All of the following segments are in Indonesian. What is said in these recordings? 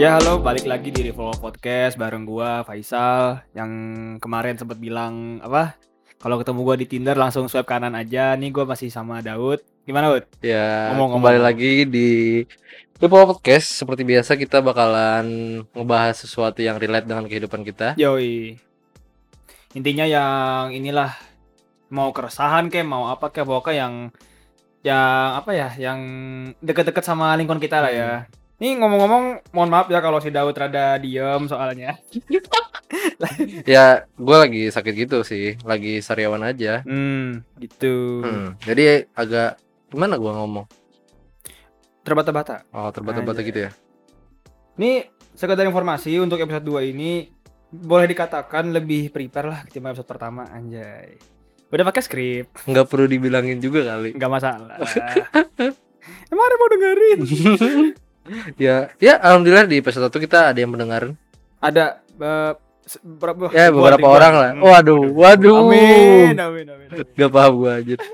Ya halo, balik lagi di Revolve Podcast bareng gua Faisal yang kemarin sempat bilang apa? Kalau ketemu gua di Tinder langsung swipe kanan aja. Nih gua masih sama Daud. Gimana, Daud? Ya, Ngomong, kembali lagi di People Podcast. Seperti biasa kita bakalan ngebahas sesuatu yang relate dengan kehidupan kita. Yoi. Intinya yang inilah mau keresahan kayak mau apa kayak pokoknya yang yang apa ya, yang deket-deket sama lingkungan kita lah ya. Nih ngomong-ngomong, mohon maaf ya kalau si Daud rada diem soalnya. Ya, gue lagi sakit gitu sih, lagi sariawan aja. Hmm, gitu. Hmm, jadi agak gimana gua ngomong? Terbata-bata. Oh, terbata-bata gitu ya. Ini sekedar informasi untuk episode 2 ini boleh dikatakan lebih prepare lah ketimbang episode pertama anjay. Udah pakai skrip, Nggak perlu dibilangin juga kali. nggak masalah. Emang ada mau dengerin? Ya, ya alhamdulillah di episode 1 kita ada yang mendengar. ada se- berapa? Ya, beberapa ribuan. orang lah. Hmm. Waduh, waduh. Amin, amin, amin. Gak paham gua aja.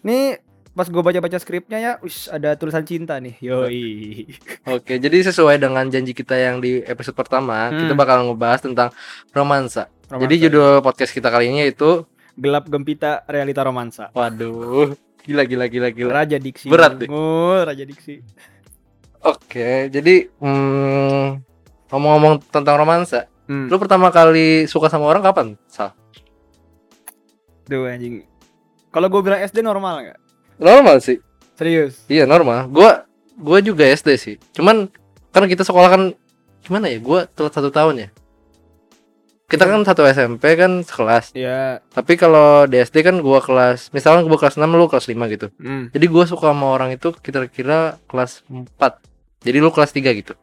Nih pas gue baca-baca skripnya ya, wis ada tulisan cinta nih. Yoi. Oke, jadi sesuai dengan janji kita yang di episode pertama, kita Hmm. bakal ngebahas tentang romansa. Romansa. Jadi judul podcast kita kali ini yaitu gelap gempita realita romansa. Waduh, gila gila gila gila. Raja diksi. Berat deh. Oh, raja diksi. Oke, jadi hmm, ngomong-ngomong tentang romansa, Hmm. lu pertama kali suka sama orang kapan? Sal? Duh anjing. Kalau gue bilang SD normal nggak? Normal sih. Serius? Iya, normal. Gua gua juga SD sih. Cuman kan kita sekolah kan gimana ya? Gua telat satu tahun ya. Kita kan satu SMP kan sekelas. Ya. Tapi kalau di SD kan gua kelas, misalnya gua kelas 6 lu kelas 5 gitu. Hmm. Jadi gua suka sama orang itu kira-kira kelas 4. Jadi lu kelas 3 gitu.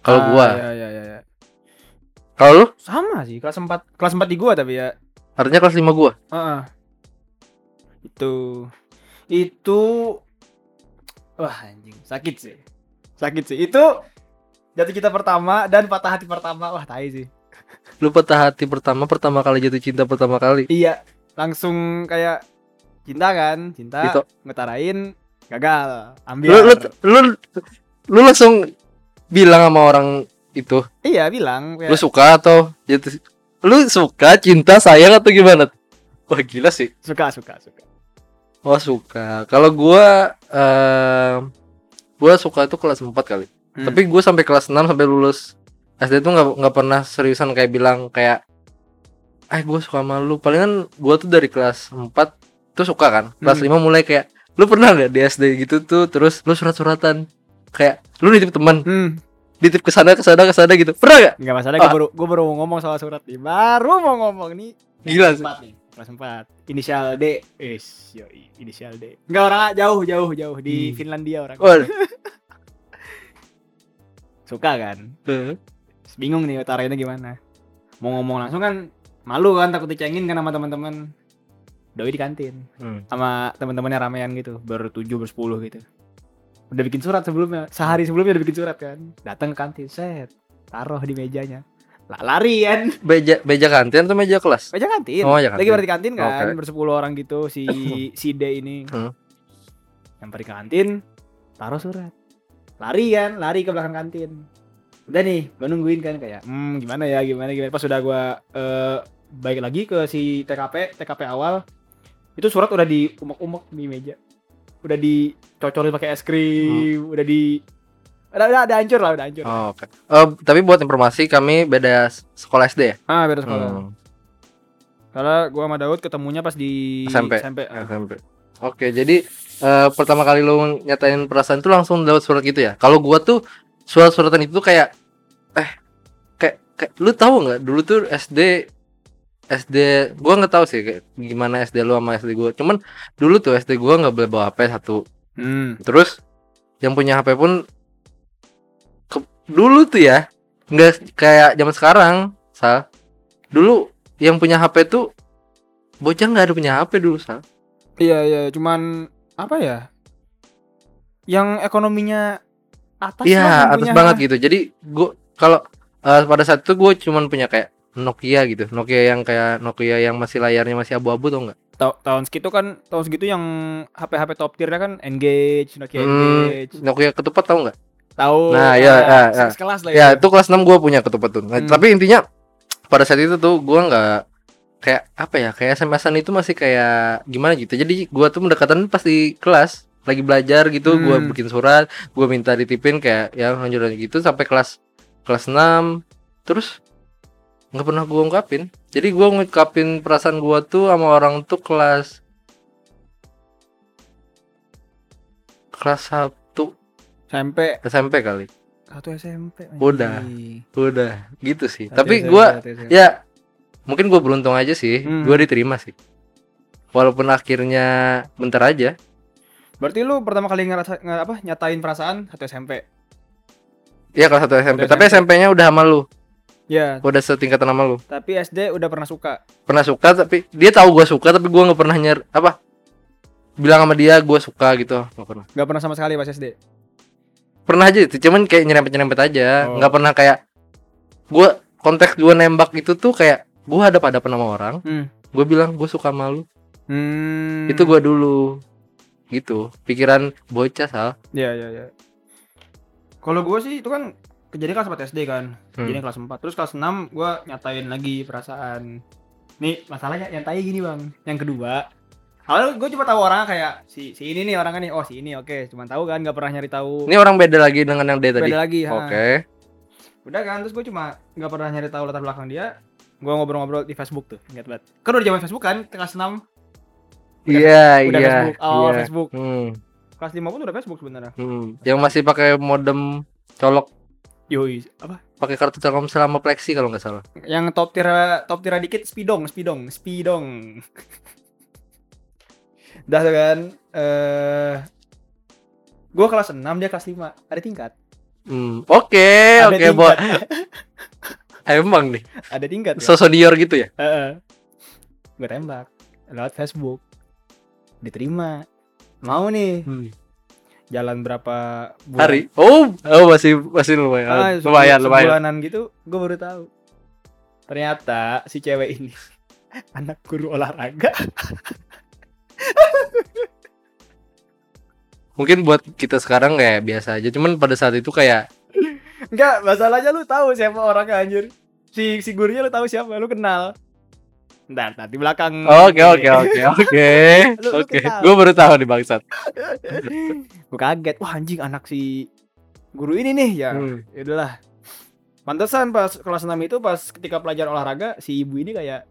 Kalau Ah, gua. Ya, ya, ya, ya. Kalau lu Sama sih, kelas 4. Kelas 4 di gua tapi ya. artinya kelas 5 gua. Heeh. Itu itu wah anjing, sakit sih. Sakit sih. Itu jatuh cinta pertama dan patah hati pertama. Wah, tai sih. Lu patah hati pertama pertama kali jatuh cinta pertama kali. Iya, langsung kayak cinta kan, cinta Gitu. ngetarain gagal, ambil. Lu, lu lu lu langsung bilang sama orang itu, Iya, bilang lu kayak, suka atau jatuh lu suka cinta sayang atau gimana? Wah gila sih. suka, suka, suka. Oh suka. Kalau gua eh gua suka itu kelas 4 kali. Hmm. Tapi gue sampai kelas 6 sampai lulus SD tuh nggak nggak pernah seriusan kayak bilang kayak eh gue suka sama lu. Palingan gue tuh dari kelas 4 tuh suka kan. Kelas Hmm. 5 mulai kayak lu pernah nggak di SD gitu tuh terus lu surat-suratan kayak lu nitip teman Hmm, nitip ke sana ke sana ke sana gitu. Pernah gak? Enggak masalah, Ah. gue baru gue baru mau ngomong soal surat nih. Baru mau ngomong nih. Gila sih. Kelas 4 nih. Kelas 4. Inisial D. Is, yoi, inisial D. Enggak orang jauh jauh jauh di Hmm. Finlandia orang. Waduh. Suka kan? Tuh. Terus Bingung nih utarainnya gimana. Mau ngomong langsung kan malu kan takut dicengin kan sama teman-teman. Doi di kantin Hmm. sama teman-temannya ramean gitu, bertujuh bersepuluh gitu. Udah bikin surat sebelumnya, sehari sebelumnya udah bikin surat kan. Datang ke kantin, set, taruh di mejanya. Lah larian. Meja meja kantin atau meja kelas? Meja kantin. Oh, Lagi kantin. berarti kantin kan, Oke. bersepuluh orang gitu si si D ini. Hmm. Yang pergi ke kantin, taruh surat. Larian, lari ke belakang kantin. Udah nih, gue nungguin kan kayak, hmm gimana ya, gimana gimana. Pas udah gua eh baik lagi ke si TKP, TKP awal, itu surat udah diumek-umek di meja. Udah dicocorin pakai es krim, udah di udah udah, udah hancur lah, udah hancur. Oh, Oke. Eh, tapi buat informasi kami beda sekolah SD ya. Ah, beda sekolah. Hmm. Karena gua sama Daud ketemunya pas di SMP. SMP. ah. SMP. Oke, jadi eh, pertama kali lu nyatain perasaan itu langsung dapat surat gitu ya. Kalau gua tuh surat-suratan itu kayak eh kayak, kayak lu tahu nggak dulu tuh SD SD gua nggak tahu sih kayak gimana SD lu sama SD gua. Cuman dulu tuh SD gua nggak boleh bawa HP satu. Hmm. Terus yang punya HP pun ke- dulu tuh ya nggak kayak zaman sekarang, Sal. Dulu yang punya HP tuh bocah nggak ada punya HP dulu, Sal. Iya iya, cuman apa ya? Yang ekonominya atas Iya, atas punya. banget gitu. Jadi gua kalau eh, pada saat itu gue cuman punya kayak Nokia gitu. Nokia yang kayak Nokia yang masih layarnya masih abu-abu tau nggak? Ta- tahun segitu kan tahun segitu yang HP-HP top tier kan Engage, Nokia Hmm, Engage. Nokia ketupat tau nggak? tahu Nah, iya, ah, iya, iya. sekelas lah ya itu kelas 6 gua punya ketupatun Nah, Hmm. tapi intinya pada saat itu tuh gua nggak kayak apa ya kayak SMS-an itu masih kayak gimana gitu jadi gua tuh mendekatan pas di kelas lagi belajar gitu gua Hmm. bikin surat gua minta ditipin kayak ya lanjut lanjut gitu sampai kelas kelas 6 terus nggak pernah gua ungkapin. Jadi gua ngungkapin perasaan gua tuh sama orang tuh kelas kelas 1 SMP SMP kali. Satu SMP. Udah. udah. Gitu sih. Satu tapi satu SMP. ya mungkin gue beruntung aja sih. Hmm. gue diterima sih. Walaupun akhirnya bentar aja. Berarti lu pertama kali ngerasa nge- apa nyatain perasaan satu SMP ya kelas satu SMP tapi SMP. SMP-nya udah sama lu ya. Udah setingkatan sama lu. Tapi SD udah pernah suka. Pernah suka tapi dia tahu gue suka tapi gue nggak pernah nyer apa bilang sama dia gue suka gitu. Nggak pernah. Nggak pernah sama sekali pas SD pernah aja itu cuman kayak nyerempet nyerempet aja. Oh. pernah kayak gue konteks gue nembak itu tuh kayak gue ada pada sama orang Hmm. gue bilang gue suka sama lu. Hmm. itu gue dulu. Gitu. Pikiran bocah sal. Ya ya ya. Kalau gue sih itu kan kejadian kelas 4 SD kan Hmm. jadi kelas 4 terus kelas 6 gue nyatain lagi perasaan nih masalahnya yang tadi gini bang yang kedua awalnya gue cuma tahu orang kayak si si ini nih orangnya nih oh si ini oke cuma tahu kan nggak pernah nyari tahu Ini orang beda lagi dengan yang D tadi. beda lagi. Oke. udah kan terus gue cuma nggak pernah nyari tahu latar belakang dia gue ngobrol-ngobrol di Facebook tuh ingat banget kan udah zaman Facebook kan kelas 6 Iya, udah iya. Facebook awal iya. Facebook Hmm, kelas 5 pun udah Facebook sebenarnya hmm. Yang masih pakai modem colok yoi apa pakai kartu Telkomsel sama Plexi kalau nggak salah. yang top tira top tira dikit speedong speedong speedong dah tuh kan eh gua kelas 6 dia kelas 5 ada tingkat Hmm. Oke, oke, tingkat. Bo. Emang nih. ada tingkat ya? Sosonior gitu ya? Heeh. gue tembak lewat Facebook diterima mau nih jalan berapa bulan Hari. Oh, oh masih masih lumayan. Ah, lumayan, lumayan. sebulanan gitu gue baru tahu ternyata si cewek ini anak guru olahraga Mungkin buat kita sekarang kayak biasa aja, cuman pada saat itu kayak Enggak, masalahnya lu tahu siapa orangnya anjir. Si si gurunya lu tahu siapa, lu kenal. Ntar, di belakang. Oke, oke, oke, oke. Oke, gue baru tahu nih bangsat. Gue kaget, wah anjing anak si guru ini nih ya. Hmm. Ya udahlah. Pantesan pas kelas 6 itu pas ketika pelajaran olahraga si ibu ini kayak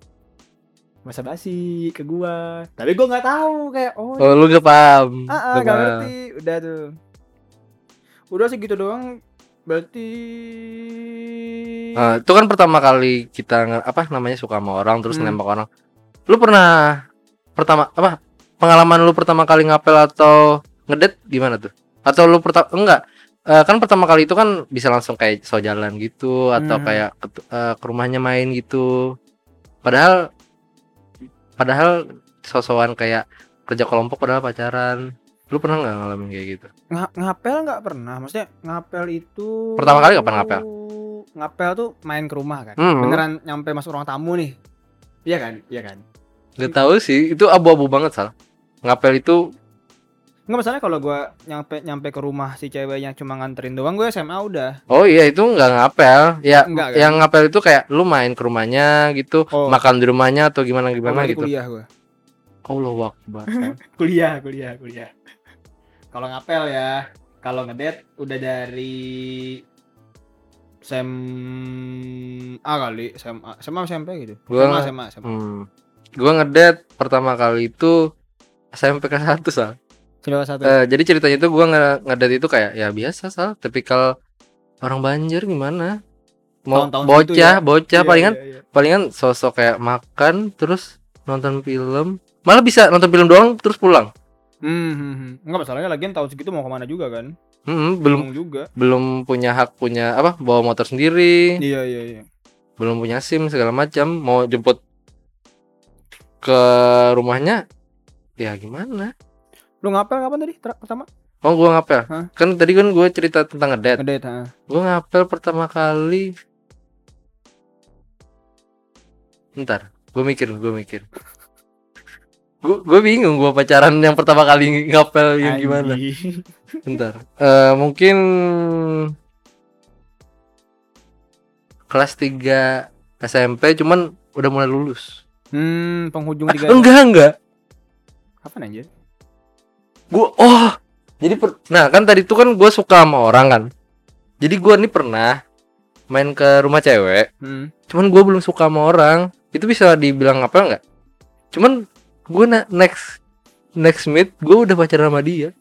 masa basi ke gua. Tapi gua nggak tahu kayak oh, Oh, lu gak paham. ah, ah, paham. ngerti. Udah tuh. Udah sih gitu doang. Berarti Nah, itu kan pertama kali kita apa namanya suka sama orang terus Hmm. nembak orang. Lu pernah pertama apa pengalaman lu pertama kali ngapel atau ngedet gimana tuh? Atau lu pertama enggak? Eh, kan pertama kali itu kan bisa langsung kayak so jalan gitu atau Hmm. kayak ke, eh, ke rumahnya main gitu. Padahal padahal sosokan kayak kerja kelompok padahal pacaran. Lu pernah nggak ngalamin kayak gitu? Nga- ngapel nggak pernah maksudnya ngapel itu Pertama kali kapan ngapel? ngapel tuh main ke rumah kan Hmm. beneran nyampe masuk ruang tamu nih iya kan iya kan Gak tahu sih, itu abu-abu banget sal. Ngapel itu nggak masalah kalau gua nyampe nyampe ke rumah si ceweknya cuma nganterin doang gue SMA udah Oh iya itu nggak ngapel, ya Nggak, kan? yang ngapel itu kayak lu main ke rumahnya gitu, Oh. makan di rumahnya atau gimana Oh, gimana berarti gitu. kuliah gua Allah Akbar. Sal. kuliah kuliah kuliah kalau ngapel ya kalau ngedet udah dari sem A kali SMA SMA SMP gitu Gua SMA SMA SMA hmm. Gua ngedet pertama kali itu SMP kelas satu sal. Coba satu Eh, jadi ceritanya itu gua nge- ngedet itu kayak ya biasa sal, tipikal orang banjir gimana? Mau bocah, ya. bocah Iya, palingan iya, iya. palingan sosok kayak makan terus nonton film, malah bisa nonton film doang terus pulang. Hmm, hmm, hmm. Enggak masalahnya lagian tahun segitu mau ke mana juga kan? Hmm, belum Bingung juga. belum punya hak punya apa bawa motor sendiri Iya iya iya. belum punya sim segala macam mau jemput ke rumahnya ya gimana Lu ngapel kapan tadi? Pertama? oh gua ngapel Hah? kan tadi kan gue cerita tentang Ngedet, ha. gua ngapel pertama kali ntar gue mikir gue mikir gue gue bingung gue pacaran yang pertama kali ngapel yang gimana. Bentar. Eh mungkin kelas 3 SMP cuman udah mulai lulus. Hmm, penghujung Ah, tiga. enggak enggak. Apa anjir? gue oh jadi per- nah kan tadi tuh kan gue suka sama orang kan? Jadi gue nih pernah main ke rumah cewek Hmm. cuman gue belum suka sama orang. Itu bisa dibilang apa enggak cuman gue na- next next meet gue udah pacaran sama dia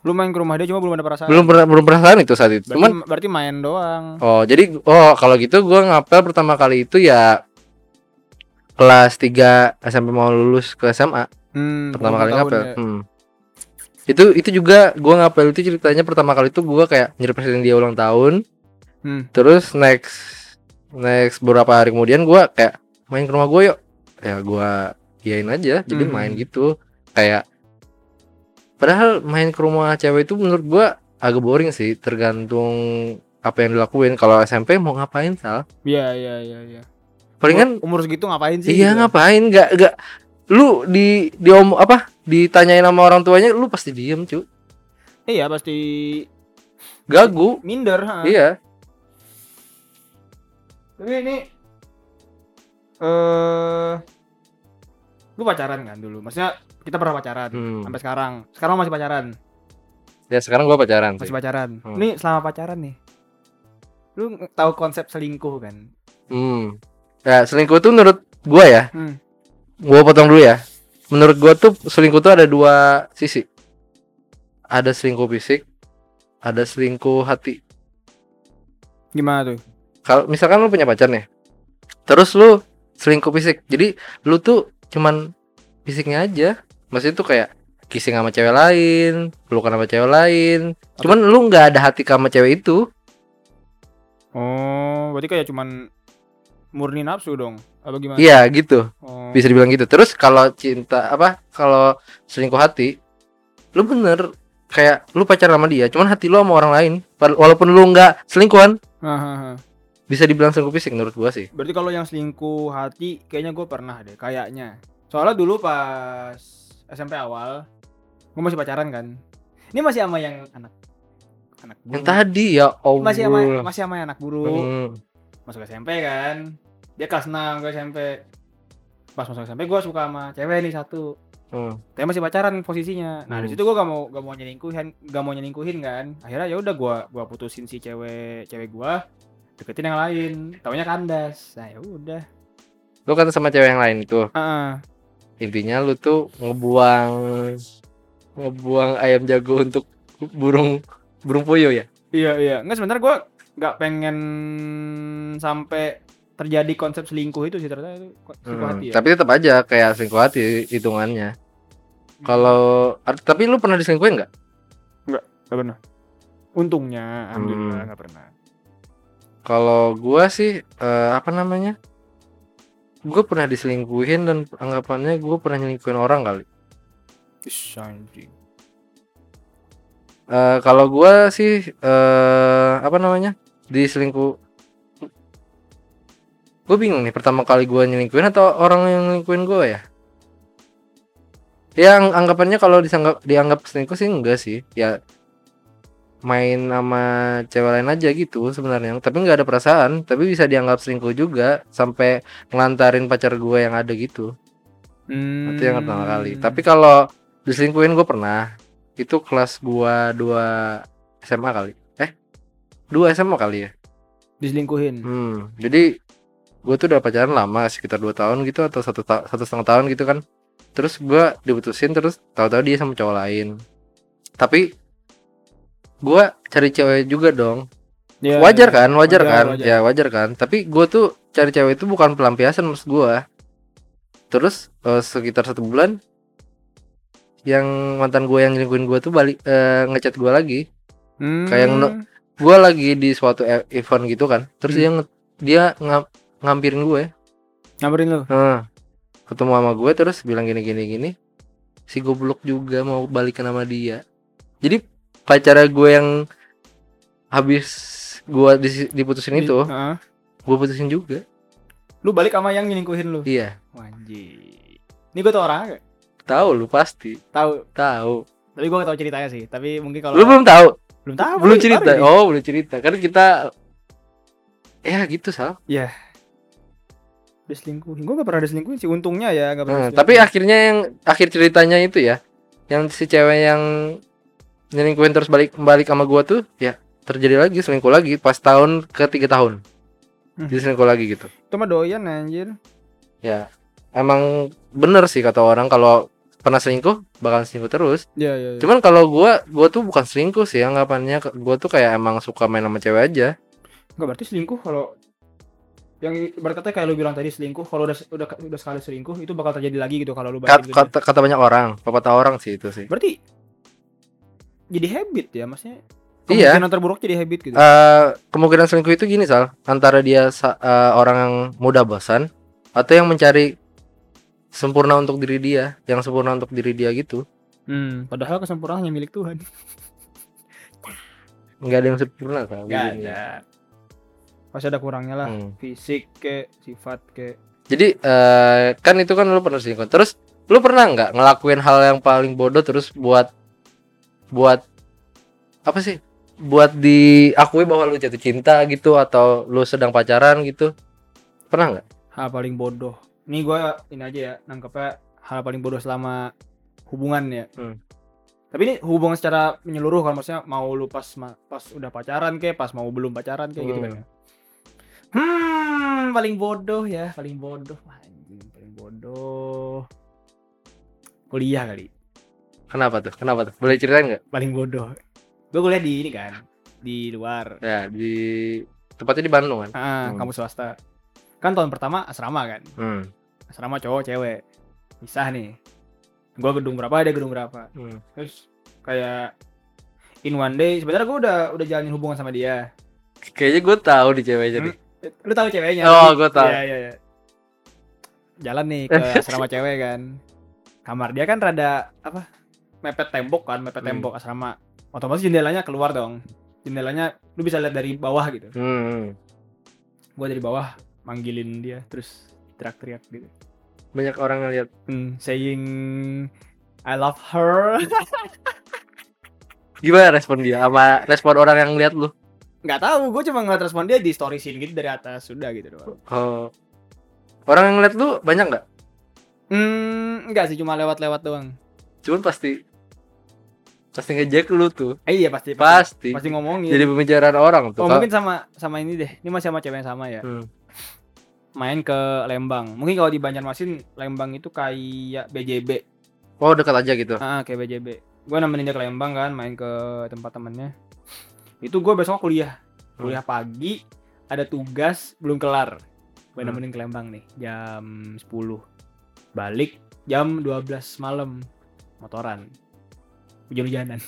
Lu main ke rumah dia cuma belum ada perasaan. belum pernah belum perasaan itu saat itu Berarti, cuman berarti main doang. oh jadi oh kalau gitu gue ngapel pertama kali itu ya kelas 3 SMP mau lulus ke SMA Hmm, pertama kali ngapel ya. hmm. itu itu juga gue ngapel itu ceritanya pertama kali itu gue kayak nyerpresin dia ulang tahun Hmm. terus next next beberapa hari kemudian gue kayak main ke rumah gue yuk ya gue iyain aja jadi Hmm. main gitu kayak padahal main ke rumah cewek itu menurut gue agak boring sih tergantung apa yang dilakuin kalau SMP mau ngapain sal Iya, iya, iya, iya. palingan umur segitu ngapain sih? iya gitu? ngapain nggak nggak lu di di om apa ditanyain sama orang tuanya lu pasti diem cu Iya, pasti gagu minder, ha. iya Tapi ini eh lu pacaran kan dulu? Maksudnya kita pernah pacaran Hmm. sampai sekarang. Sekarang masih pacaran, ya sekarang gua pacaran sih. masih pacaran. Hmm. Nih selama pacaran nih. Lu tahu konsep selingkuh kan? Hmm. Ya, selingkuh tuh menurut gua ya. Hmm. Gua potong dulu ya. Menurut gua tuh selingkuh tuh ada dua sisi. Ada selingkuh fisik, ada selingkuh hati. Gimana tuh? Kalau misalkan lu punya pacar nih. Terus lu selingkuh fisik. Jadi lu tuh cuman fisiknya aja. Maksudnya tuh kayak kissing sama cewek lain, pelukan sama cewek lain. Cuman lu nggak ada hati sama cewek itu. Oh, berarti kayak cuman murni nafsu dong? Apa gimana? Iya, gitu. Oh. bisa dibilang gitu terus kalau cinta apa kalau selingkuh hati lu bener kayak lu pacaran sama dia cuman hati lu sama orang lain Wal- walaupun lu nggak selingkuhan. Bisa dibilang selingkuh fisik menurut gua sih Berarti kalau yang selingkuh hati kayaknya gue pernah deh, kayaknya. Soalnya dulu pas SMP awal, gue masih pacaran kan. Ini masih sama yang anak anak buru. yang tadi ya Allah masih sama masih sama yang anak buru. Hmm. Masuk SMP kan. Dia kelas 6 gue SMP. Pas masuk SMP gue suka sama cewek nih satu. Hmm. Tapi masih pacaran posisinya. Nah, di Hmm. situ gue gak mau gak mau nyelingkuhin, gak mau nyelingkuhin kan. Akhirnya ya udah gua gua putusin si cewek cewek gua deketin yang lain. Taunya kandas. Nah, ya udah. lu kata sama cewek yang lain itu Heeh. intinya lu tuh ngebuang ngebuang ayam jago untuk burung burung puyuh ya Iya iya, nggak sebenarnya gue nggak pengen sampai terjadi konsep selingkuh itu sih ternyata itu selingkuh Hmm, hati ya. tapi tetap aja kayak selingkuh hati hitungannya kalau ar- tapi lu pernah diselingkuhin nggak Nggak pernah. Untungnya, alhamdulillah Hmm. nggak pernah. Kalau gua sih eh, apa namanya? Gue pernah diselingkuhin dan anggapannya gue pernah nyelingkuhin orang kali. Ish, anjing. Eh, kalau gua sih eh apa namanya? Diselingkuh. Gue bingung nih pertama kali gua nyelingkuhin atau orang yang nyelingkuhin gua ya? Yang anggapannya kalau disanggap dianggap selingkuh sih enggak sih. Ya main sama cewek lain aja gitu sebenarnya. Tapi nggak ada perasaan. Tapi bisa dianggap selingkuh juga sampai ngelantarin pacar gue yang ada gitu. Hmm. itu yang pertama kali. Tapi kalau diselingkuhin gue pernah. Itu kelas gua dua SMA kali. Eh dua SMA kali ya? Diselingkuhin. hmm jadi gue tuh udah pacaran lama sekitar dua tahun gitu atau satu ta- satu setengah tahun gitu kan. Terus gua diputusin terus tahu-tahu dia sama cowok lain. Tapi gua cari cewek juga dong Ya, wajar ya. kan wajar, Wajar, kan wajar. ya wajar kan tapi gue tuh cari cewek itu bukan pelampiasan maksud gue terus eh, sekitar satu bulan yang mantan gue yang nyelingkuhin gue tuh balik eh, ngechat gue lagi Hmm. kayak no- gue lagi di suatu e- event gitu kan terus Hmm. dia dia nga- ngampirin gue Nyamperin lu. nah, ketemu sama gue terus bilang gini gini gini si goblok juga mau balikan sama dia jadi pacara gue yang habis gue di- diputusin itu Heeh. gue putusin juga Lu balik sama yang nyelingkuhin lu. iya Anjing. Ini gue tau orang gak? tahu lu pasti Tahu. tahu Tapi gue gak tahu ceritanya sih. Tapi mungkin kalau lu belum tahu belum tahu. belum cerita oh belum cerita kan kita ya gitu sal Diselingkuhin. Gue gak pernah diselingkuhin sih. Untungnya ya gak pernah. Hmm, tapi akhirnya yang akhir ceritanya itu ya yang si cewek yang nyelingkuhin terus balik balik sama gua tuh ya terjadi lagi selingkuh lagi pas tahun ke tiga tahun Hmm. dia selingkuh lagi gitu itu mah doyan anjir. ya emang bener sih kata orang kalau pernah selingkuh bakal selingkuh terus Iya iya. iya. cuman kalau gua gua tuh bukan selingkuh sih anggapannya gua tuh kayak emang suka main sama cewek aja Enggak berarti selingkuh kalau yang ibarat kata kayak lu bilang tadi selingkuh kalau udah udah udah sekali selingkuh itu bakal terjadi lagi gitu kalau lu Kat- balikin gitu. kata, kata banyak orang pepatah orang sih itu sih Berarti jadi habit ya maksudnya. Iya. Kemungkinan terburuk jadi habit gitu. Eh, kemungkinan selingkuh itu gini sal antara dia eh, orang yang mudah bosan atau yang mencari sempurna untuk diri dia yang sempurna untuk diri dia gitu Hmm, padahal kesempurnaan hanya milik Tuhan. nggak ada yang sempurna sal Enggak ada. Pasti ada kurangnya lah. Hmm. Fisik ke sifat ke jadi eh, kan itu kan lu pernah selingkuh terus lu pernah nggak ngelakuin hal yang paling bodoh terus buat buat apa sih buat diakui bahwa lu jatuh cinta gitu atau lu sedang pacaran gitu pernah nggak hal paling bodoh. Ini gua ini aja ya nangkepnya hal paling bodoh selama hubungan ya. Hmm. Tapi ini hubungan secara menyeluruh kan maksudnya mau lu pas pas udah pacaran kayak pas mau belum pacaran kayak gitu kan. Hmm. ya. Hmm, paling bodoh ya, paling bodoh. Anjing, paling bodoh. Kuliah kali. Kenapa tuh kenapa tuh boleh ceritain nggak Paling bodoh. Gue kuliah di ini kan, di luar. ya di tepatnya di Bandung kan Ah, Hmm. kampus swasta. Kan tahun pertama asrama kan. hmm. Asrama cowok cewek. Misah nih. Gua gedung berapa, dia gedung berapa. Hmm. Terus kayak in one day sebenarnya gue udah udah jalanin hubungan sama dia. kayaknya gue tahu di ceweknya nih Eh, Lu tahu ceweknya? Oh, gua tahu. Iya, iya, iya. Jalan nih ke asrama cewek kan. Kamar dia kan rada apa? Mepet tembok kan, mepet Hmm. tembok asrama. Otomatis jendelanya keluar dong. Jendelanya lu bisa lihat dari bawah gitu. Hmm. Gua dari bawah manggilin dia terus teriak-teriak gitu. banyak orang yang lihat Hmm, saying I love her. gimana respon dia sama respon orang yang lihat lu nggak tahu gue cuma ngeliat respon dia di story scene gitu dari atas sudah gitu doang oh. orang yang lihat lu banyak nggak hmm enggak sih cuma lewat-lewat doang cuman pasti pasti ngejek lu tuh. Eh iya pasti pasti. Pasti. Ngomongin. Jadi pembicaraan orang tuh oh mungkin sama sama ini deh. Ini masih sama cewek yang sama ya. Hmm. main ke Lembang. Mungkin kalau di Banjarmasin Lembang itu kayak BJB oh dekat aja gitu? Ah kayak BJB gue nemenin dia ke Lembang kan main ke tempat temennya. Itu gue besok kuliah. Hmm. kuliah pagi ada tugas belum kelar. Gue Hmm. nemenin ke Lembang nih jam 10 balik jam 12 malam. Motoran hujan-hujanan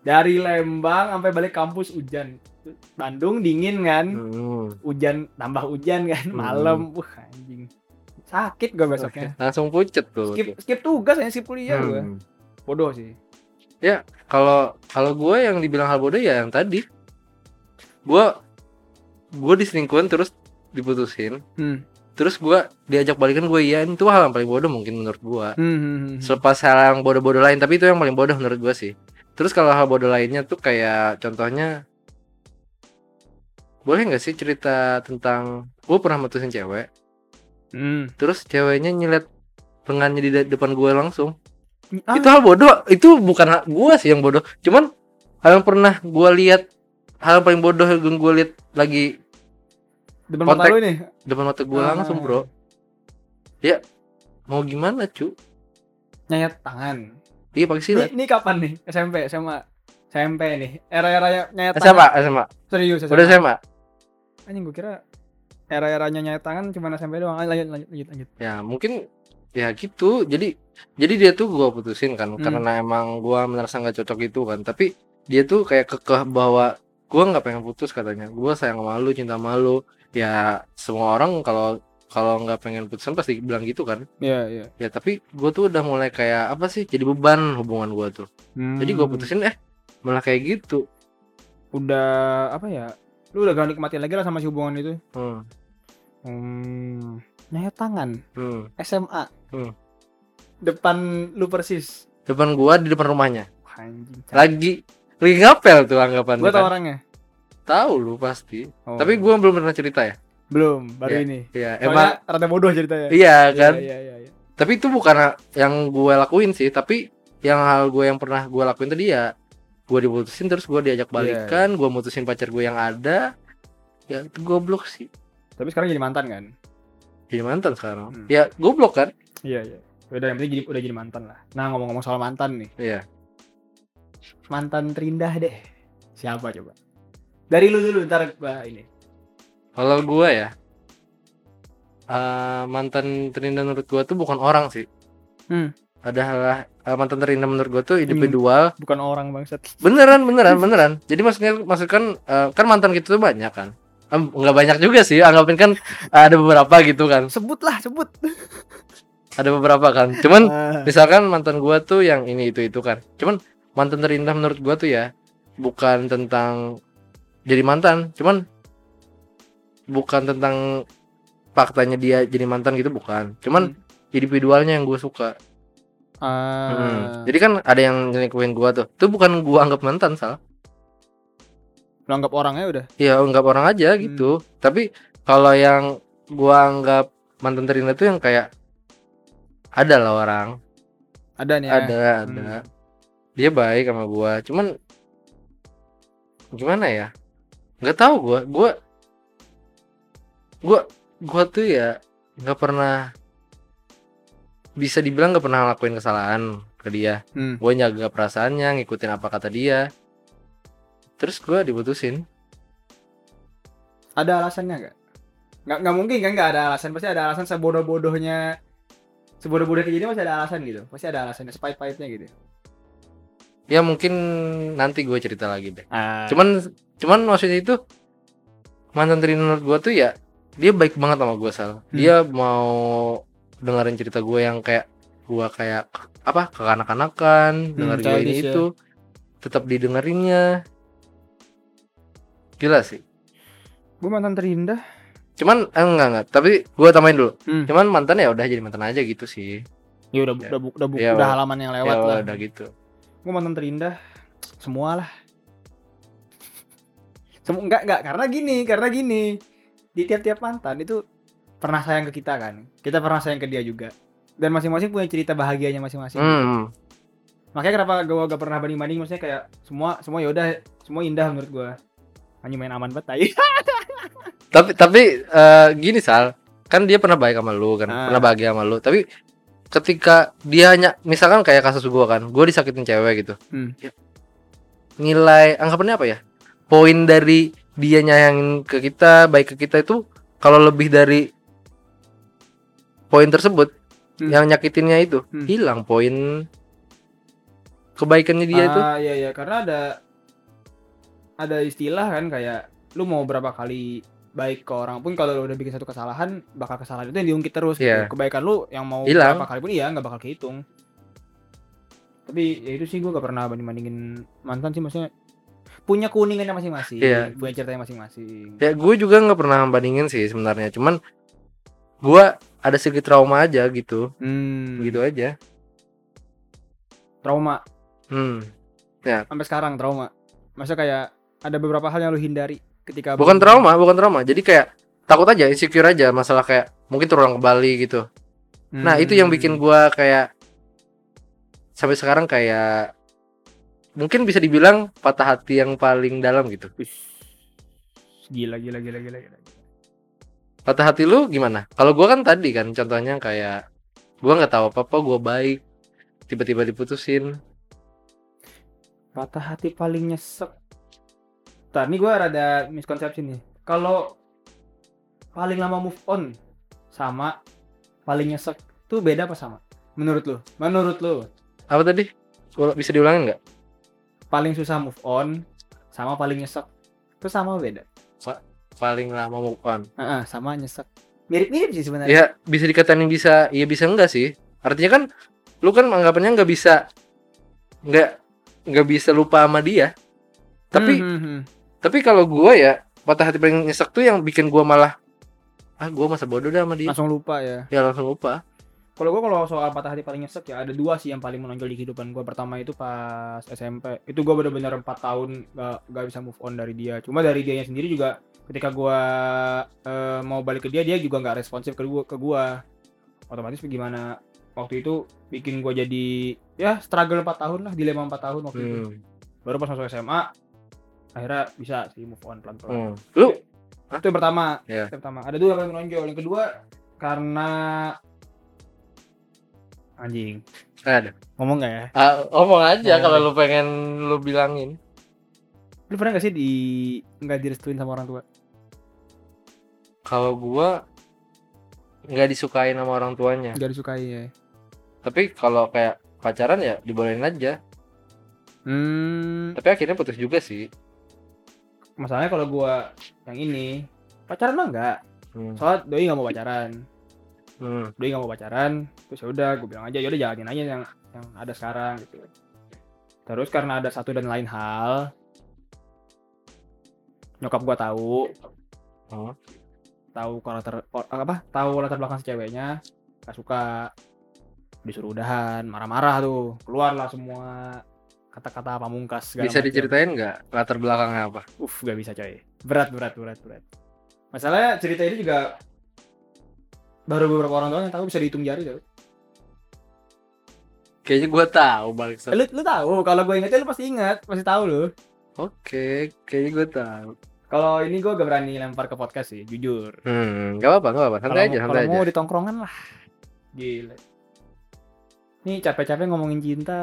dari Lembang sampai balik kampus hujan Bandung dingin kan Hmm. hujan tambah hujan kan malam wah anjing sakit gue besoknya langsung pucet tuh skip skip tugas ya skip kuliah gue Hmm. bodoh sih kalau kalau gue yang dibilang hal bodoh ya yang tadi gue gue diselingkuhin terus diputusin hmm. Terus gue diajak balikan gue iya itu hal yang paling bodoh mungkin menurut gue Hmm, hmm, hmm, hmm. selepas hal yang bodoh-bodoh lain tapi itu yang paling bodoh menurut gue sih. Terus kalau hal bodoh lainnya tuh kayak contohnya boleh nggak sih cerita tentang gue pernah mutusin cewek. Hmm. terus ceweknya nyilet lengannya di de- depan gue langsung. Ah, itu hal bodoh itu bukan gue sih yang bodoh. Cuman hal yang pernah gue lihat hal yang paling bodoh yang gue lihat lagi depan mata kontak- lu nih. depan mata gue Ah. langsung bro. Ya mau gimana cu? Nyayat tangan. Iya pakai ini, silet ini kapan nih? SMP SMA SMP nih. Era-era nyayat SMA tangan. SMA serius SMA. udah SMA anjing gue kira era-eranya nyayat tangan cuma SMP doang. Ah, lanjut lanjut lanjut lanjut. Ya mungkin ya gitu. Jadi jadi dia tuh gua putusin kan Hmm. karena emang gua merasa nggak cocok itu kan. Tapi dia tuh kayak kekeh bahwa gua nggak pengen putus katanya. Gua sayang sama lu cinta sama lu ya semua orang kalau kalau nggak pengen putusan pasti bilang gitu kan iya iya ya tapi gua tuh udah mulai kayak apa sih jadi beban hubungan gua tuh jadi gua Hmm. putusin eh malah kayak gitu udah apa ya lu udah gak nikmatin lagi lah sama si hubungan itu hmm. hmm. tangan Hmm. SMA Hmm. depan lu persis. depan gua di depan rumahnya Anjing. lagi lagi ngapel tuh anggapan Gua tau orangnya. Tahu lu pasti Oh. tapi gua belum pernah cerita ya belum, baru Iya. ini. Iya Emang rada bodoh ceritanya. iya kan Iya, iya, iya. tapi itu bukan yang gue lakuin sih tapi yang hal gue yang pernah gue lakuin tadi ya gue diputusin terus gue diajak Iya, balikan gue mutusin pacar gue yang ada ya itu goblok sih Tapi sekarang jadi mantan kan? jadi mantan sekarang Hmm. ya goblok kan Iya, iya. Udah yang penting jadi udah jadi mantan lah. Nah, ngomong-ngomong soal mantan nih. iya Mantan terindah deh. Siapa coba? Dari lu dulu ntar gua ini. kalau gue ya eh, mantan terindah menurut gue tuh bukan orang sih Hmm. adalah eh, mantan terindah menurut gue tuh individual Bukan orang bangsat. beneran beneran beneran jadi maksudnya maksud kan eh, kan mantan gitu tuh banyak kan nggak banyak juga sih anggapin kan ada beberapa gitu kan Sebutlah, sebut. ada beberapa kan cuman Ah. misalkan mantan gua tuh yang ini itu itu kan cuman mantan terindah menurut gua tuh ya bukan tentang jadi mantan. Cuman bukan tentang faktanya dia jadi mantan gitu bukan. Cuman individualnya yang gue suka. Ah. Hmm. jadi kan ada yang nyelingkuhin gua tuh. Itu bukan gua anggap mantan salah Lu anggap orangnya udah. ya anggap orang aja gitu. Tapi kalau yang gua anggap mantan terindah tuh yang kayak ada lah orang. Ada nih ya. ada ada. Dia baik sama gua. Cuman gimana ya nggak tahu gua gua gua gua tuh ya nggak pernah bisa dibilang nggak pernah ngelakuin kesalahan ke dia Hmm. gua jaga perasaannya ngikutin apa kata dia terus gua diputusin Ada alasannya nggak? Nggak nggak mungkin kan nggak ada alasan. Pasti ada alasan sebodoh-bodohnya. Sebodoh-bodoh kayak gini pasti ada alasan gitu. Pasti ada alasannya sepait-paitnya gitu. ya mungkin nanti gue cerita lagi deh Ah. cuman cuman maksudnya itu mantan terindah menurut gue tuh ya dia baik banget sama gue sal Hmm. dia mau dengerin cerita gue yang kayak gue kayak apa kekanak-kanakan dengerin gue ini ya. itu tetap didengerinnya gila sih gue mantan terindah. cuman eh, enggak enggak tapi gue tambahin dulu Hmm. cuman mantan ya udah jadi mantan aja gitu sih Ya udah Ya. udah udah, Ya, udah udah. halaman yang ya lewat lah. udah gitu Gue mantan terindah semua lah. Semu enggak enggak karena gini, karena gini. Di tiap-tiap mantan itu pernah sayang ke kita kan. Kita pernah sayang ke dia juga. Dan masing-masing punya cerita bahagianya masing-masing. hmm. Makanya kenapa gue gak pernah banding-banding maksudnya kayak semua semua yaudah semua indah menurut gue. Hanya main aman banget tai. tapi tapi eh, gini sal kan dia pernah baik sama lu kan Ah. pernah bahagia sama lu tapi ketika dia hanya misalkan kayak kasus gua kan gua disakitin cewek gitu Hmm. Nilai anggapannya apa ya poin dari dia nyayangin ke kita baik ke kita itu kalau lebih dari poin tersebut Hmm. yang nyakitinnya itu Hmm. hilang poin kebaikannya dia itu Ah iya iya karena ada ada istilah kan kayak lu mau berapa kali baik ke orang pun kalau lu udah bikin satu kesalahan bakal kesalahan itu yang diungkit terus gitu. Iya. Kebaikan lu yang mau Hilang. berapa kali pun iya nggak bakal kehitung. Tapi ya itu sih gue gak pernah banding-bandingin mantan sih maksudnya punya kuningannya masing-masing, Iya. punya ceritanya masing-masing. ya gue juga nggak pernah bandingin sih sebenarnya cuman gua ada sedikit trauma aja gitu Hmm, gitu aja Trauma hmm sampai sekarang trauma. Maksudnya kayak ada beberapa hal yang lu hindari ketika bukan trauma bukan trauma jadi kayak takut aja insecure aja masalah kayak mungkin terulang kembali gitu nah itu yang bikin Hmm. gua kayak sampai sekarang kayak mungkin bisa dibilang patah hati yang paling dalam gitu gila gila gila gila gila. patah hati lu gimana kalau gua kan tadi kan contohnya kayak gua nggak tahu apa apa gua baik tiba-tiba diputusin Patah hati paling nyesek. Ntar nih gue rada miskonsepsi nih. Kalau paling lama move on sama paling nyesek tuh beda apa sama? Menurut lu? Menurut lu apa tadi bisa diulangin nggak paling susah move on sama paling nyesek itu sama beda? paling lama move on Heeh, sama nyesek. Mirip-mirip sih sebenarnya. ya bisa dikatain bisa iya bisa enggak sih artinya kan lu kan anggapannya nggak bisa nggak nggak bisa lupa sama dia tapi Hmm, hmm, hmm. tapi kalau gua ya patah hati paling nyesek tuh yang bikin gua malah ah gua masa bodoh dah sama dia langsung lupa ya. ya langsung lupa kalau gue kalau soal patah hati paling nyesek ya ada dua sih yang paling menonjol di kehidupan gue pertama itu pas SMP itu gue bener-bener empat tahun gak, gak bisa move on dari dia. Cuma dari dianya sendiri juga ketika gue eh, mau balik ke dia dia juga nggak responsif ke gue ke gue otomatis gimana waktu itu bikin gue jadi ya struggle 4 tahun lah dilema 4 tahun waktu itu. Hmm. baru pas masuk SMA akhirnya bisa sih move on pelan-pelan. Hmm. Lu? Itu yang pertama. Iya. yang pertama. Ada dua yang paling menonjol. Yang kedua karena anjing ada. ngomong gak ya Ah, ngomong aja Nah, kalau lu pengen lu bilangin. lu pernah gak sih di nggak direstuin sama orang tua Kalau gua nggak disukain sama orang tuanya. nggak disukai ya Tapi kalau kayak pacaran ya dibolehin aja. hmm Tapi akhirnya putus juga sih. masalahnya kalau gua yang ini pacaran mah enggak Hmm. soalnya doi nggak mau pacaran Hmm. doi nggak mau pacaran terus ya udah gue bilang aja ya udah jalanin aja yang yang ada sekarang gitu terus karena ada satu dan lain hal nyokap gua tahu Oh. tahu karakter apa tahu latar belakang si ceweknya gak suka disuruh udahan marah-marah tuh keluarlah semua kata-kata pamungkas Bisa macam. diceritain nggak latar belakangnya apa? Uff, gak bisa coy. Berat, berat, berat, berat. Masalahnya cerita ini juga baru beberapa orang doang yang tahu bisa dihitung jari tuh. Kayaknya gua tahu bangsa. Lu, lu tahu, kalau gue ingetnya lu pasti ingat, pasti tahu lu. Oke, kayaknya gua tahu. Kalau ini gue gak berani lempar ke podcast sih, jujur. Hmm, nggak apa-apa, nggak apa-apa. Kalau Santai aja, mau- santai kalau aja. mau di tongkrongan lah. Gila. Nih capek-capek ngomongin cinta,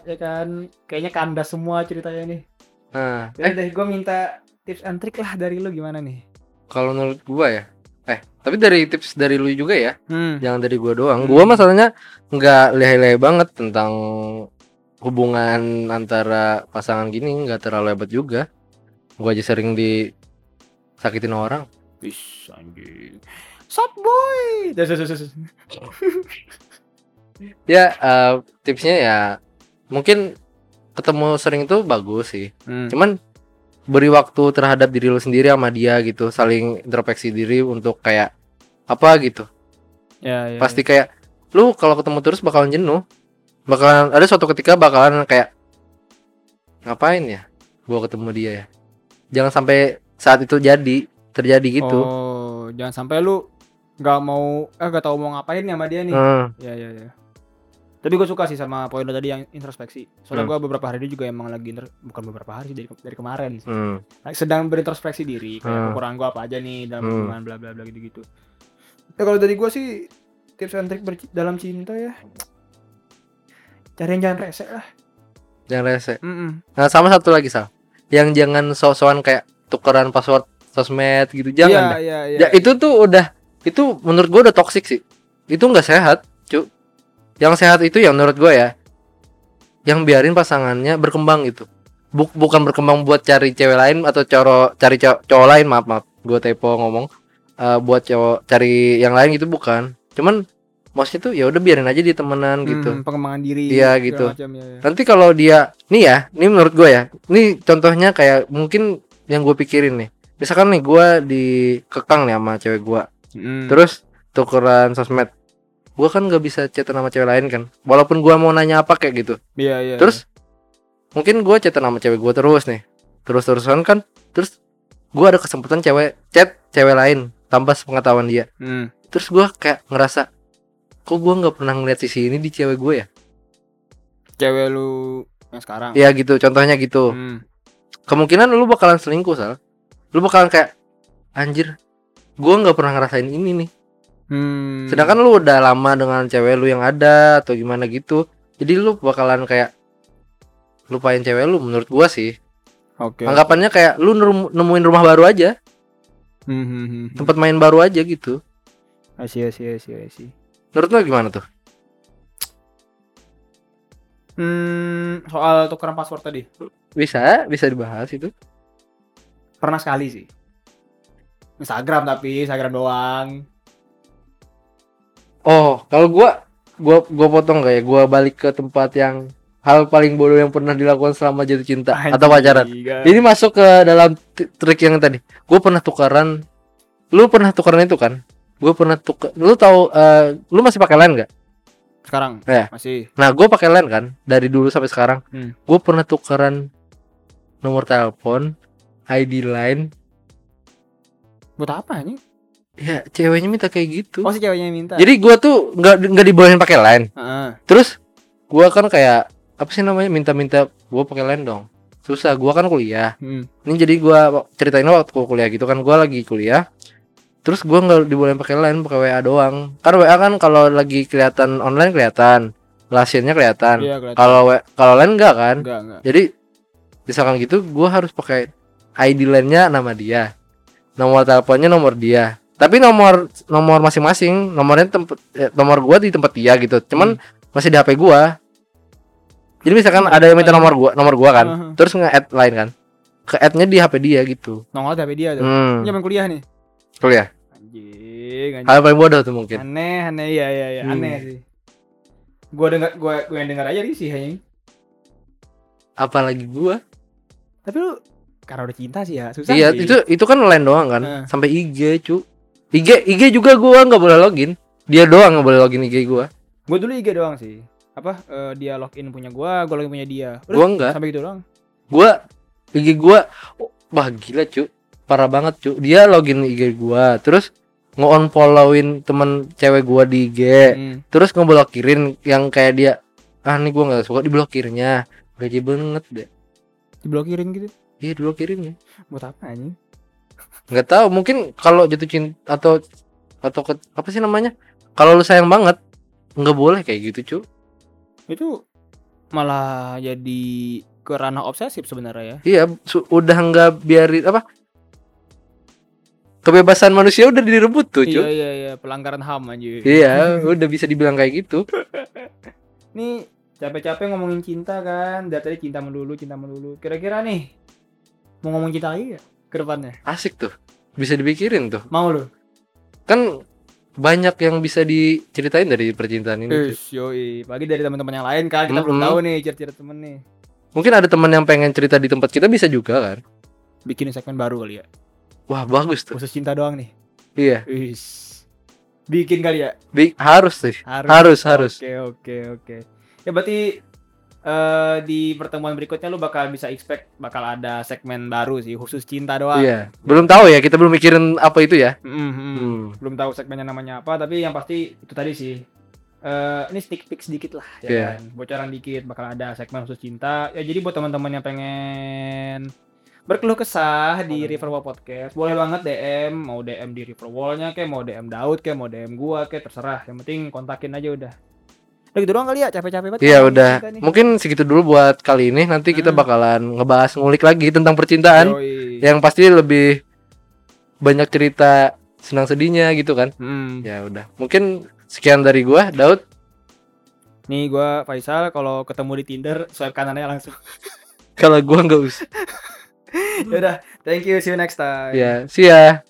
ya kan? Kayaknya kandas semua ceritanya nih. Nah, eh deh, gue minta tips and trick lah dari lu gimana nih? kalau menurut gua ya, eh tapi dari tips dari lu juga ya, Hmm. jangan dari gua doang. Hmm. Gua masalahnya nggak lehe-lehe banget tentang hubungan antara pasangan gini, nggak terlalu hebat juga. Gua aja sering disakitin orang. Wis anjing. Sap boy. Ya, eh, tipsnya ya mungkin ketemu sering itu bagus sih. Hmm. Cuman beri waktu terhadap diri lu sendiri sama dia gitu, saling introspeksi diri untuk kayak apa gitu. Ya, ya, Pasti kayak lu kalau ketemu terus bakalan jenuh. Bakalan ada suatu ketika bakalan kayak ngapain ya? Gua ketemu dia ya. Jangan sampai saat itu jadi terjadi gitu. Oh, jangan sampai lu nggak mau eh gak tahu mau ngapain nih sama dia nih. Hmm, Ya ya ya. Tapi gue suka sih sama poin lo tadi yang introspeksi. Soalnya Hmm. gue beberapa hari ini juga emang lagi inter- bukan beberapa hari sih dari, dari kemarin sih. hmm, Sedang berintrospeksi diri kayak Hmm. kekurangan gue apa aja nih dalam Hmm. hubungan bla bla bla gitu gitu. Ya kalau dari gue sih tips and trick dalam cinta ya cari yang jangan rese lah. jangan rese. Mm-mm. Nah, sama satu lagi Sal. Yang jangan sok-sokan kayak tukeran password sosmed gitu. Jangan dah. Iya, iya, iya. Ya itu tuh udah itu menurut gua udah toxic sih. Itu nggak sehat. Yang sehat itu yang menurut gua ya, yang biarin pasangannya berkembang gitu. Buk- bukan berkembang buat cari cewek lain atau coro cari cow- cowok lain maaf maaf gua typo ngomong Eh, buat cowok cari yang lain gitu bukan. Cuman maksudnya tuh ya udah biarin aja di temenan gitu. Hmm, pengembangan diri. Iya, gitu. macam, ya, ya. Nanti kalau dia nih ya, ini menurut gue ya. Ini contohnya kayak mungkin yang gue pikirin nih. Misalkan nih gue dikekang nih sama cewek gue. Mm. Terus tukeran sosmed. Gue kan gak bisa chat sama cewek lain kan. Walaupun gue mau nanya apa kayak gitu. Iya, iya. Terus mungkin gue chat sama cewek gue terus nih. Terus-terusan kan. Terus gue ada kesempatan cewek chat cewek lain tanpa sepengetahuan dia. Hmm. Terus gue kayak ngerasa kok gue nggak pernah ngeliat sisi ini di cewek gue ya? cewek lu yang sekarang. Ya gitu, contohnya gitu. Hmm. kemungkinan lu bakalan selingkuh sal lu bakalan kayak anjir gua nggak pernah ngerasain ini nih Hmm. sedangkan lu udah lama dengan cewek lu yang ada atau gimana gitu jadi lu bakalan kayak lupain cewek lu menurut gua sih Oke. anggapannya kayak lu nemuin rumah baru aja Hmm, hmm, hmm. tempat main baru aja gitu Asyik, asyik, asyik, asyik. menurut lu gimana tuh Hmm, soal tukeran password tadi. bisa bisa dibahas itu Pernah sekali sih. Instagram tapi Instagram doang. Oh kalau gua gua gua potong kayak gua balik ke tempat yang hal paling bodoh yang pernah dilakukan selama jatuh cinta atau pacaran Ini masuk ke dalam trik yang tadi. Gue pernah tukaran. Lu pernah tukaran itu kan? Gue pernah tukar. Lu tahu? eh, lu masih pakai line nggak? Sekarang Ya. masih. Nah, gue pakai line kan dari dulu sampai sekarang. Hmm. Gue pernah tukeran nomor telepon, ID line. Buat apa nih? Ya, ceweknya minta kayak gitu. Oh si ceweknya minta. Jadi gue tuh nggak nggak dibolehin pakai line. Heeh. Terus gue kan kayak apa sih namanya minta-minta gue pakai line dong. Susah. Gue kan kuliah. Hmm. Ini jadi gue ceritain waktu gua kuliah gitu kan. Gue lagi kuliah. Terus gue nggak dibolehin pakai line, pakai WA doang. Kan WA kan kalau lagi kelihatan online kelihatan, kelihatan. Iya, kelihatan. Kalau W- kalau line enggak kan? enggak enggak. Jadi misalkan gitu gue harus pakai ID line-nya nama dia. Nomor teleponnya nomor dia. Tapi nomor nomor masing-masing, nomornya tempat eh, nomor gua di tempat dia gitu. Cuman masih di HP gua. Jadi misalkan ada yang minta nomor gua, nomor gua kan. Heeh. Terus nge-add line kan. Ke-add-nya di HP dia gitu. Nongol di HP dia tuh. Hmm. Zaman kuliah nih. Kuliah. Anjing, anjing. Hal paling bodoh tuh mungkin. Aneh, aneh ya ya ya, Hmm. aneh sih. Gua dengar gua gua yang dengar aja sih hanya. Apalagi gua. Tapi lu karena udah cinta sih ya, susah Iya, sih. itu itu kan line doang kan. Heeh. Sampai IG, cu. IG IG juga gua nggak boleh login. Dia doang nggak boleh login IG gua. Gua dulu IG doang sih. Apa eh, dia login punya gua, gua login punya dia. Udah, Gua enggak. sampai gitu doang. gua IG gua oh, wah gila cu parah banget cu dia login IG gua terus nge-on followin temen cewek gua di IG Hmm. terus ngeblokirin yang kayak dia ah nih gua nggak suka diblokirnya gaji banget deh Diblokirin gitu. iya diblokirnya Buat apa anjing? Nggak tahu mungkin kalau jatuh cinta atau atau ke, apa sih namanya kalau lu sayang banget nggak boleh kayak gitu cu Itu malah jadi ke ranah obsesif sebenarnya ya. iya udah nggak biarin apa kebebasan manusia udah direbut tuh cu Iya iya iya, pelanggaran HAM anjing. Iya, udah bisa dibilang kayak gitu. Nih capek-capek ngomongin cinta kan, dari tadi cinta melulu, cinta melulu. Kira-kira nih mau ngomong cinta lagi gak ke depannya? Asik tuh. Bisa dipikirin tuh. Mau lu? Kan banyak yang bisa diceritain dari percintaan ini. cuy. Ish, yoi. Pagi dari teman-teman yang lain kan, kita belum Mm-mm. tahu nih cerita-cerita temen nih. Mungkin ada teman yang pengen cerita di tempat kita bisa juga kan. Bikin segmen baru kali ya. Wah, bagus tuh. Khusus cinta doang nih. Iya, Ish. Bikin kali ya? Bi- harus sih. Harus. Harus, harus. Oke, oke, oke. Ya berarti eh di pertemuan berikutnya lu bakal bisa expect bakal ada segmen baru sih khusus cinta doang. Iya. Belum tahu ya, kita belum mikirin apa itu ya. Mm, mm, mm. Hmm. Belum tahu segmennya namanya apa, tapi yang pasti itu tadi sih. Eh ini stick pick sedikit lah ya Iya. kan. Bocoran dikit bakal ada segmen khusus cinta. Ya jadi buat teman-teman yang pengen berkeluh kesah di Riverwall Podcast, boleh banget DM, mau DM di Riverwall-nya kayak mau DM Daud kayak mau DM gua kayak terserah. Yang penting kontakin aja udah. Udah gitu doang kali ya, capek-capek banget. Iya udah. nih. Mungkin segitu dulu buat kali ini. Nanti kita Hmm. bakalan ngebahas ngulik lagi tentang percintaan. Yoi. Yang pasti lebih banyak cerita senang sedihnya gitu kan. Hmm. Ya udah. Mungkin sekian dari gua, Daud. Nih gua Faisal kalau ketemu di Tinder swipe kanannya langsung. Kalau gua nggak usah. ya udah, thank you, see you next time. Ya, see ya.